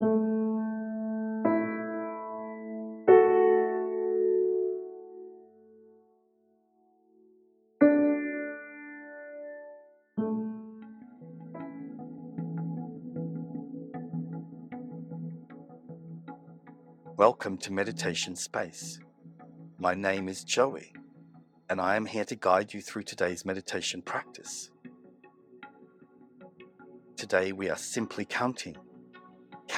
Welcome to Meditation Space. My name is Joey, and I am here to guide you through today's meditation practice. Today we are simply counting,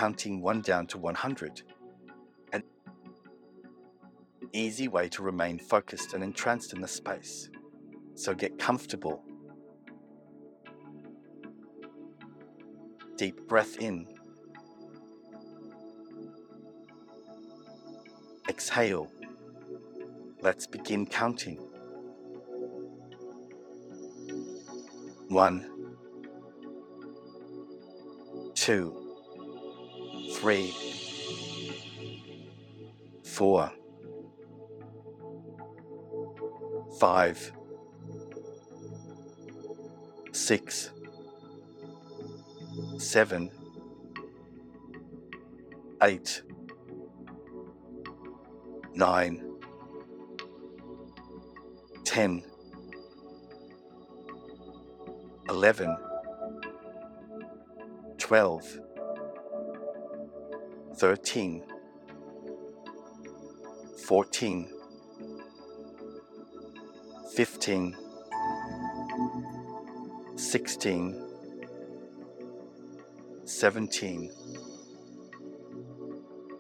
counting one down to 100, an easy way to remain focused and entranced in the space. So get comfortable. Deep breath in Exhale. Let's begin counting. One, two, three, four, five, six, seven, eight. Nine, ten, eleven, twelve, thirteen, fourteen, fifteen, sixteen, seventeen,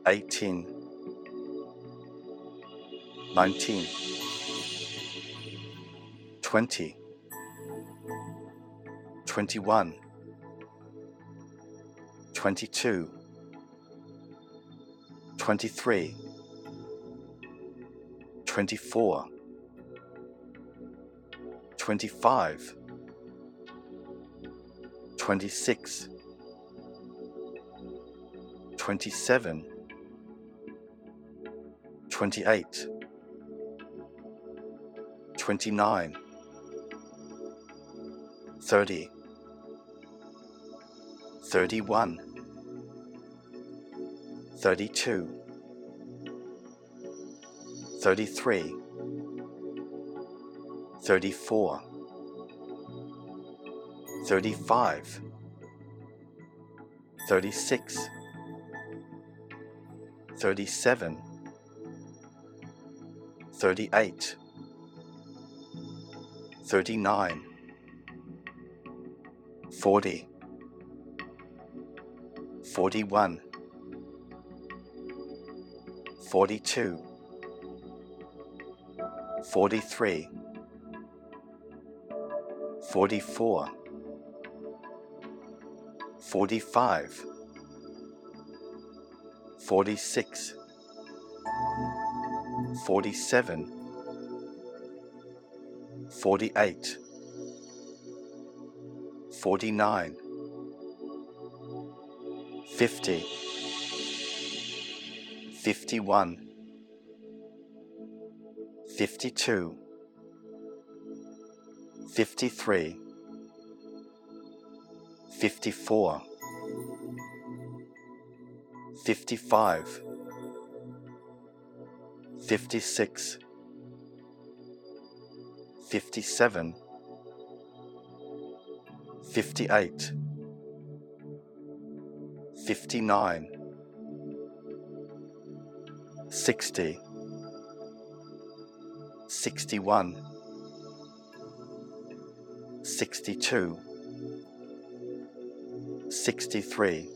eighteen. 19 20 21 22 23 24 25 26 27 28 29 30 31 32 33 34 35 36 37 38 39 40 41 42 43 44 45 46 47 48 49 50 51 52 53 54 55 56 57 58 59 60 61 62 63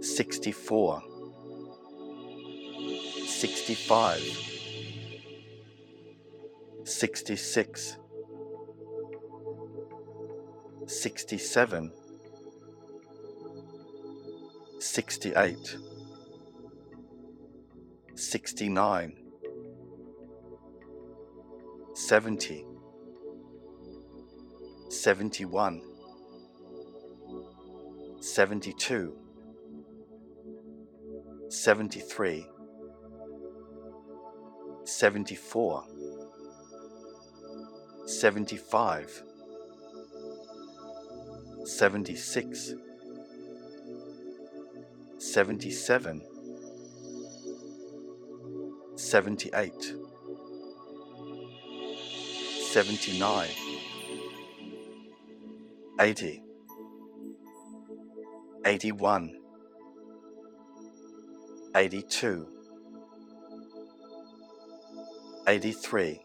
64 65 66 67 68 69 70 71 72 73 74 75 76 77, 78, 79, 80, 81, 82, 83,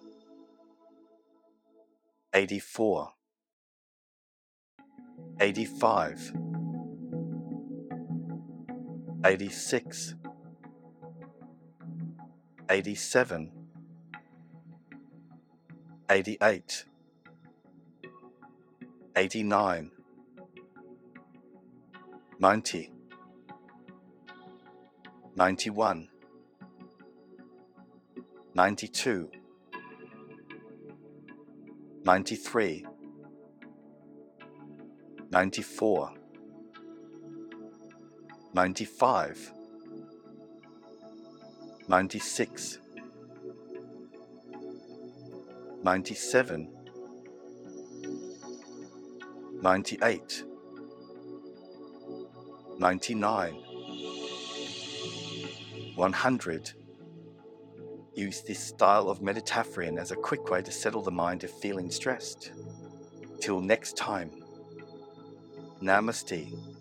84, 85, 86, 87, 88, 89, 90, 91, 92, 93, 94, 95, 96, 97, 98, 99, 100. Use this style of Meditaphrian as a quick way to settle the mind if feeling stressed. Till next time, Namaste.